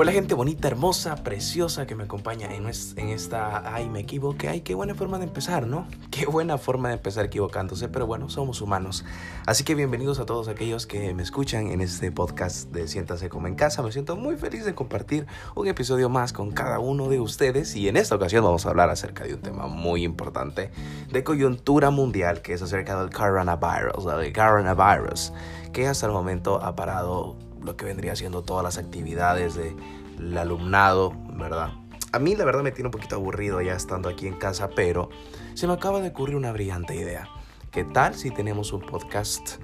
Hola gente bonita, hermosa, preciosa que me acompaña en, esta... Ay, me equivoqué. Ay, qué buena forma de empezar, ¿no? Qué buena forma de empezar equivocándose, pero bueno, somos humanos. Así que bienvenidos a todos aquellos que me escuchan en este podcast de Siéntase como en casa. Me siento muy feliz de compartir un episodio más con cada uno de ustedes y en esta ocasión vamos a hablar acerca de un tema muy importante de coyuntura mundial que es acerca del coronavirus, del coronavirus, que hasta el momento ha parado lo que vendría siendo todas las actividades del alumnado, ¿verdad? A mí la verdad me tiene un poquito aburrido ya estando aquí en casa, pero se me acaba de ocurrir una brillante idea. ¿Qué tal si tenemos un podcast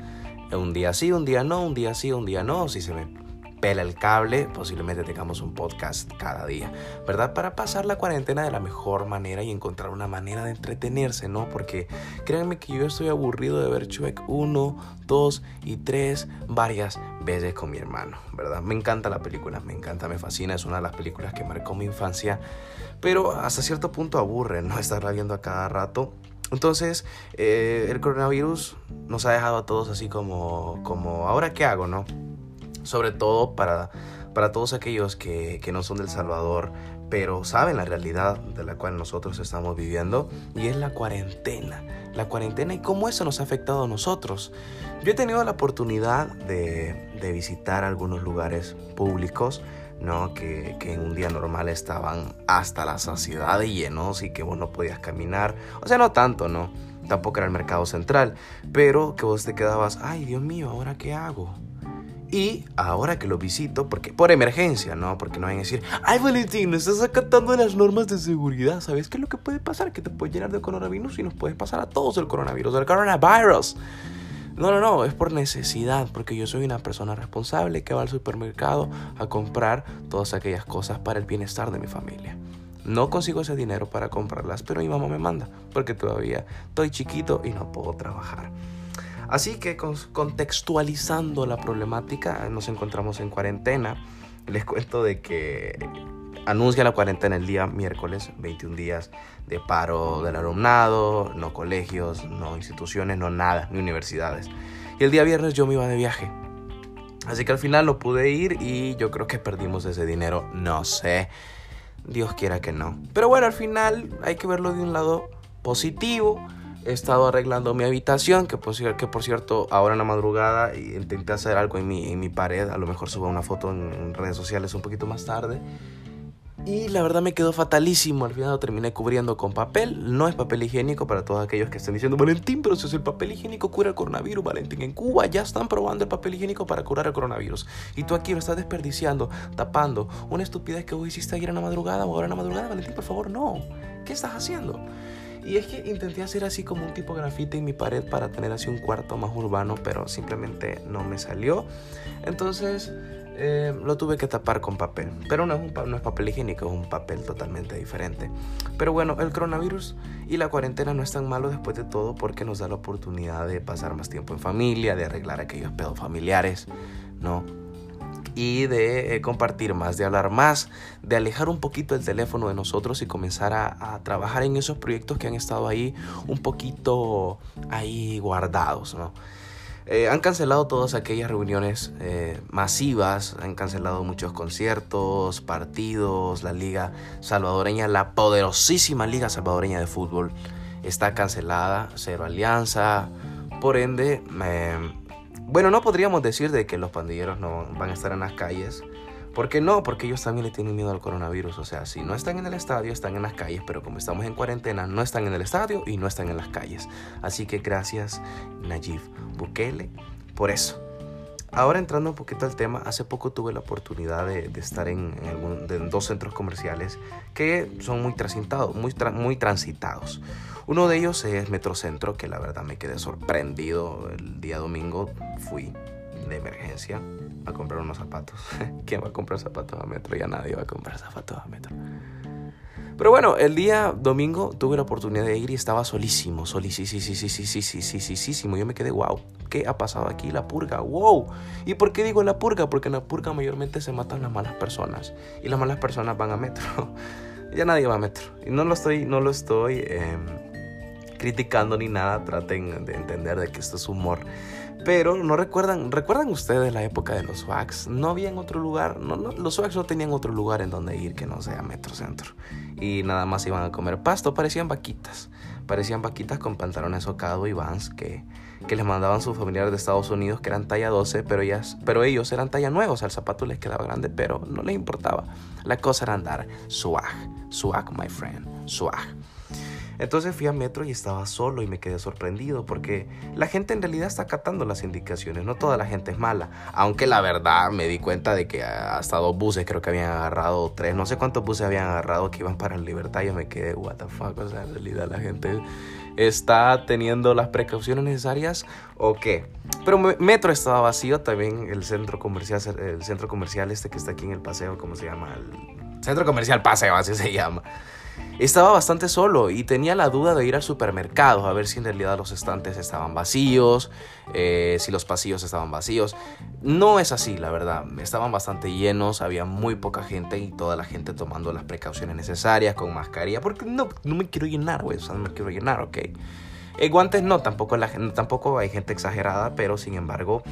un día sí, un día no, un día sí, un día no? Si se me pela el cable, posiblemente tengamos un podcast cada día, ¿verdad? Para pasar la cuarentena de la mejor manera y encontrar una manera de entretenerse, ¿no? Porque créanme que yo estoy aburrido de ver Shrek 1, 2 y 3 varias veces con mi hermano, ¿verdad? Me encanta la película, me encanta, me fascina, es una de las películas que marcó mi infancia, pero hasta cierto punto aburre, ¿no? Estarla viendo a cada rato. Entonces, eh, el coronavirus nos ha dejado a todos así como, como, ¿ahora qué hago, no? Sobre todo para, para todos aquellos que, que no son del Salvador, pero saben la realidad de la cual nosotros estamos viviendo y es la cuarentena. La cuarentena y cómo eso nos ha afectado a nosotros. Yo he tenido la oportunidad de, de visitar algunos lugares públicos, ¿no? Que, que, en un día normal estaban hasta la saciedad de llenos y que vos no podías caminar. O sea, no tanto, ¿no? Tampoco era el mercado central, pero que vos te quedabas, ay Dios mío, ¿ahora qué hago? Y ahora que lo visito, porque por emergencia, ¿no? Porque no van a decir, ay Valentín, no estás acatando las normas de seguridad. ¿Sabes qué es lo que puede pasar? Que te puede llenar de coronavirus y nos puede pasar a todos el coronavirus, el coronavirus. No, no, no, es por necesidad, porque yo soy una persona responsable que va al supermercado a comprar todas aquellas cosas para el bienestar de mi familia. No consigo ese dinero para comprarlas, pero mi mamá me manda, porque todavía estoy chiquito y no puedo trabajar. Así que contextualizando la problemática, nos encontramos en cuarentena. Les cuento de que anuncia la cuarentena el día miércoles, 21 días de paro del alumnado, no colegios, no instituciones, no nada, ni universidades. Y el día viernes yo me iba de viaje. Así que al final no pude ir y yo creo que perdimos ese dinero, no sé. Dios quiera que no. Pero bueno, al final hay que verlo de un lado positivo he estado arreglando mi habitación, que por, que por cierto, ahora en la madrugada intenté hacer algo en mi, en mi pared, a lo mejor subo una foto en, redes sociales un poquito más tarde. Y la verdad me quedó fatalísimo. Al final lo terminé cubriendo con papel. No es papel higiénico para todos aquellos que estén diciendo, Valentín, pero si es el papel higiénico cura el coronavirus, Valentín. En Cuba ya están probando el papel higiénico para curar el coronavirus. Y tú aquí lo estás desperdiciando, tapando una estupidez que vos hiciste ayer en la madrugada o ahora en la madrugada, Valentín, por favor, no. ¿Qué estás haciendo? Y es que intenté hacer así como un tipo grafite en mi pared para tener así un cuarto más urbano, pero simplemente no me salió. Entonces eh, lo tuve que tapar con papel. Pero no es, un, no es papel higiénico, es un papel totalmente diferente. Pero bueno, el coronavirus y la cuarentena no es tan malo después de todo porque nos da la oportunidad de pasar más tiempo en familia, de arreglar aquellos pedos familiares, ¿no? Y de eh, compartir más, de hablar más, de alejar un poquito el teléfono de nosotros y comenzar a, trabajar en esos proyectos que han estado ahí un poquito ahí guardados, ¿no? Eh, han cancelado todas aquellas reuniones eh, masivas, han cancelado muchos conciertos, partidos, la liga salvadoreña, la poderosísima liga salvadoreña de fútbol está cancelada, cero alianza, por ende... Bueno, no podríamos decir de que los pandilleros no van a estar en las calles. ¿Por qué no? Porque ellos también le tienen miedo al coronavirus. O sea, si no están en el estadio, están en las calles. Pero como estamos en cuarentena, no están en el estadio y no están en las calles. Así que gracias, Nayib Bukele, por eso. Ahora entrando un poquito al tema, hace poco tuve la oportunidad de, estar en, dos centros comerciales que son muy transitados, muy transitados. Uno de ellos es Metrocentro, que la verdad me quedé sorprendido. El día domingo fui de emergencia a comprar unos zapatos. ¿Quién va a comprar zapatos a Metro? Ya nadie va a comprar zapatos a Metro. Pero bueno, el día domingo tuve la oportunidad de ir y estaba solísimo, solísimo, sí, sí, Yo me quedé, wow, ¿qué ha pasado aquí? La purga, wow. ¿Y por qué digo la purga? Porque en la purga mayormente se matan las malas personas y las malas personas van a metro. ya nadie va a metro. Y no lo estoy, no lo estoy criticando ni nada. Traten de entender de que esto es humor. Pero no recuerdan, ¿recuerdan ustedes la época de los swags? No había en otro lugar, no, los swags no tenían otro lugar en donde ir que no sea Metrocentro. Y nada más iban a comer pasto, parecían vaquitas. Parecían vaquitas con pantalones socado y vans que, que les mandaban sus familiares de Estados Unidos que eran talla 12, pero, ellas, pero ellos eran talla 9, o sea, el zapato les quedaba grande, pero no les importaba. La cosa era andar swag, swag, my friend, swag. Entonces fui a Metro y estaba solo y me quedé sorprendido porque la gente en realidad está acatando las indicaciones, no toda la gente es mala, aunque la verdad me di cuenta de que hasta dos buses creo que habían agarrado, tres, no sé cuántos buses habían agarrado que iban para Libertad yo me quedé, what the fuck, o sea, en realidad la gente está teniendo las precauciones necesarias o qué. Pero Metro estaba vacío, también el centro comercial, el centro comercial este que está aquí en el paseo, ¿cómo se llama? El centro comercial Paseo, así se llama estaba bastante solo y tenía la duda de ir al supermercado a ver si en realidad los estantes estaban vacíos, eh, si los pasillos estaban vacíos. No es así, la verdad. Estaban bastante llenos, había muy poca gente y toda la gente tomando las precauciones necesarias con mascarilla, porque no, no me quiero llenar, güey, o sea, no me quiero llenar, ok. Eh, guantes no, tampoco, tampoco hay gente exagerada, pero sin embargo,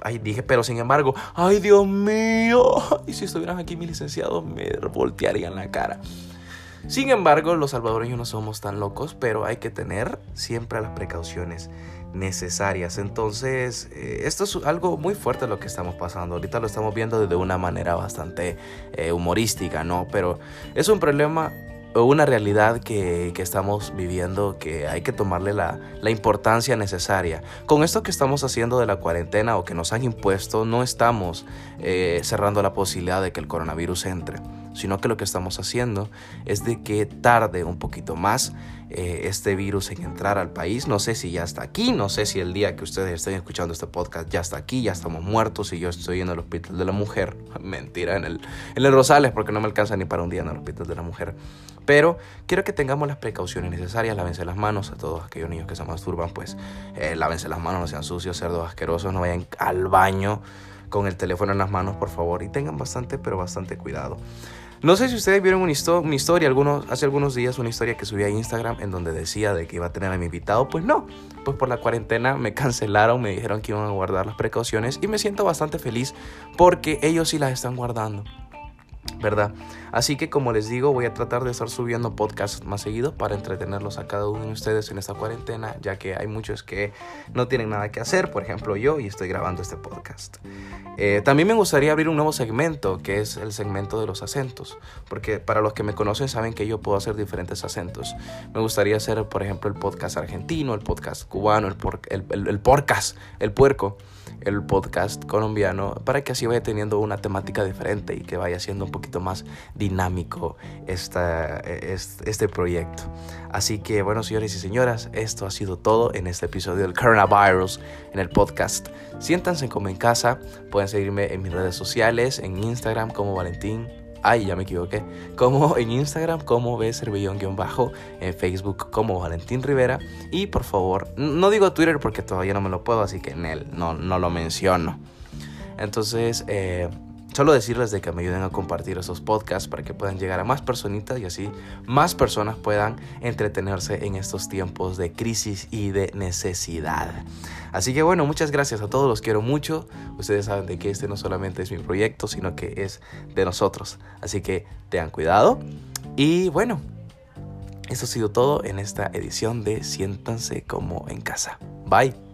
Ay, dije, pero sin embargo, ay Dios mío, y si estuvieran aquí mis licenciados me voltearían la cara. Sin embargo, los salvadoreños no somos tan locos, pero hay que tener siempre las precauciones necesarias. Entonces, eh, esto es algo muy fuerte lo que estamos pasando. Ahorita lo estamos viendo de una manera bastante eh, humorística, ¿no? Pero es un problema o una realidad que, estamos viviendo que hay que tomarle la, importancia necesaria. Con esto que estamos haciendo de la cuarentena o que nos han impuesto, no estamos eh, cerrando la posibilidad de que el coronavirus entre sino que lo que estamos haciendo es de que tarde un poquito más eh, este virus en entrar al país. No sé si ya está aquí, no sé si el día que ustedes estén escuchando este podcast ya está aquí, ya estamos muertos y yo estoy en el hospital de la mujer. Mentira, en el, en el Rosales, porque no me alcanza ni para un día en el hospital de la mujer. Pero quiero que tengamos las precauciones necesarias, lávense las manos a todos aquellos niños que se masturban, pues eh, lávense las manos, no sean sucios, cerdos asquerosos, no vayan al baño con el teléfono en las manos, por favor, y tengan bastante, pero bastante cuidado. No sé si ustedes vieron una, historia, algunos, hace algunos días una historia que subí a Instagram en donde decía de que iba a tener a mi invitado. Pues no, pues por la cuarentena me cancelaron, me dijeron que iban a guardar las precauciones y me siento bastante feliz porque ellos sí las están guardando. ¿Verdad? Así que como les digo, voy a tratar de estar subiendo podcasts más seguido para entretenerlos a cada uno de ustedes en esta cuarentena, ya que hay muchos que no tienen nada que hacer, por ejemplo yo, y estoy grabando este podcast. Eh, también me gustaría abrir un nuevo segmento, que es el segmento de los acentos, porque para los que me conocen saben que yo puedo hacer diferentes acentos. Me gustaría hacer, por ejemplo, el podcast argentino, el podcast cubano, el, el, el podcast, el puerco el podcast colombiano para que así vaya teniendo una temática diferente y que vaya siendo un poquito más dinámico esta, este proyecto. Así que bueno, señores y señoras, esto ha sido todo en este episodio del Coronavirus en el podcast. Siéntanse como en casa, pueden seguirme en mis redes sociales, en Instagram como Valentín Ay, ya me equivoqué. Como en Instagram como bcervellón-bajo, en Facebook como Valentín Rivera. Y por favor, no digo Twitter porque todavía no me lo puedo, así que en él no, no lo menciono. Entonces, eh, Solo decirles de que me ayuden a compartir esos podcasts para que puedan llegar a más personitas y así más personas puedan entretenerse en estos tiempos de crisis y de necesidad. Así que bueno, muchas gracias a todos, los quiero mucho. Ustedes saben de que este no solamente es mi proyecto, sino que es de nosotros. Así que tengan cuidado y bueno, eso ha sido todo en esta edición de Siéntanse como en casa. Bye.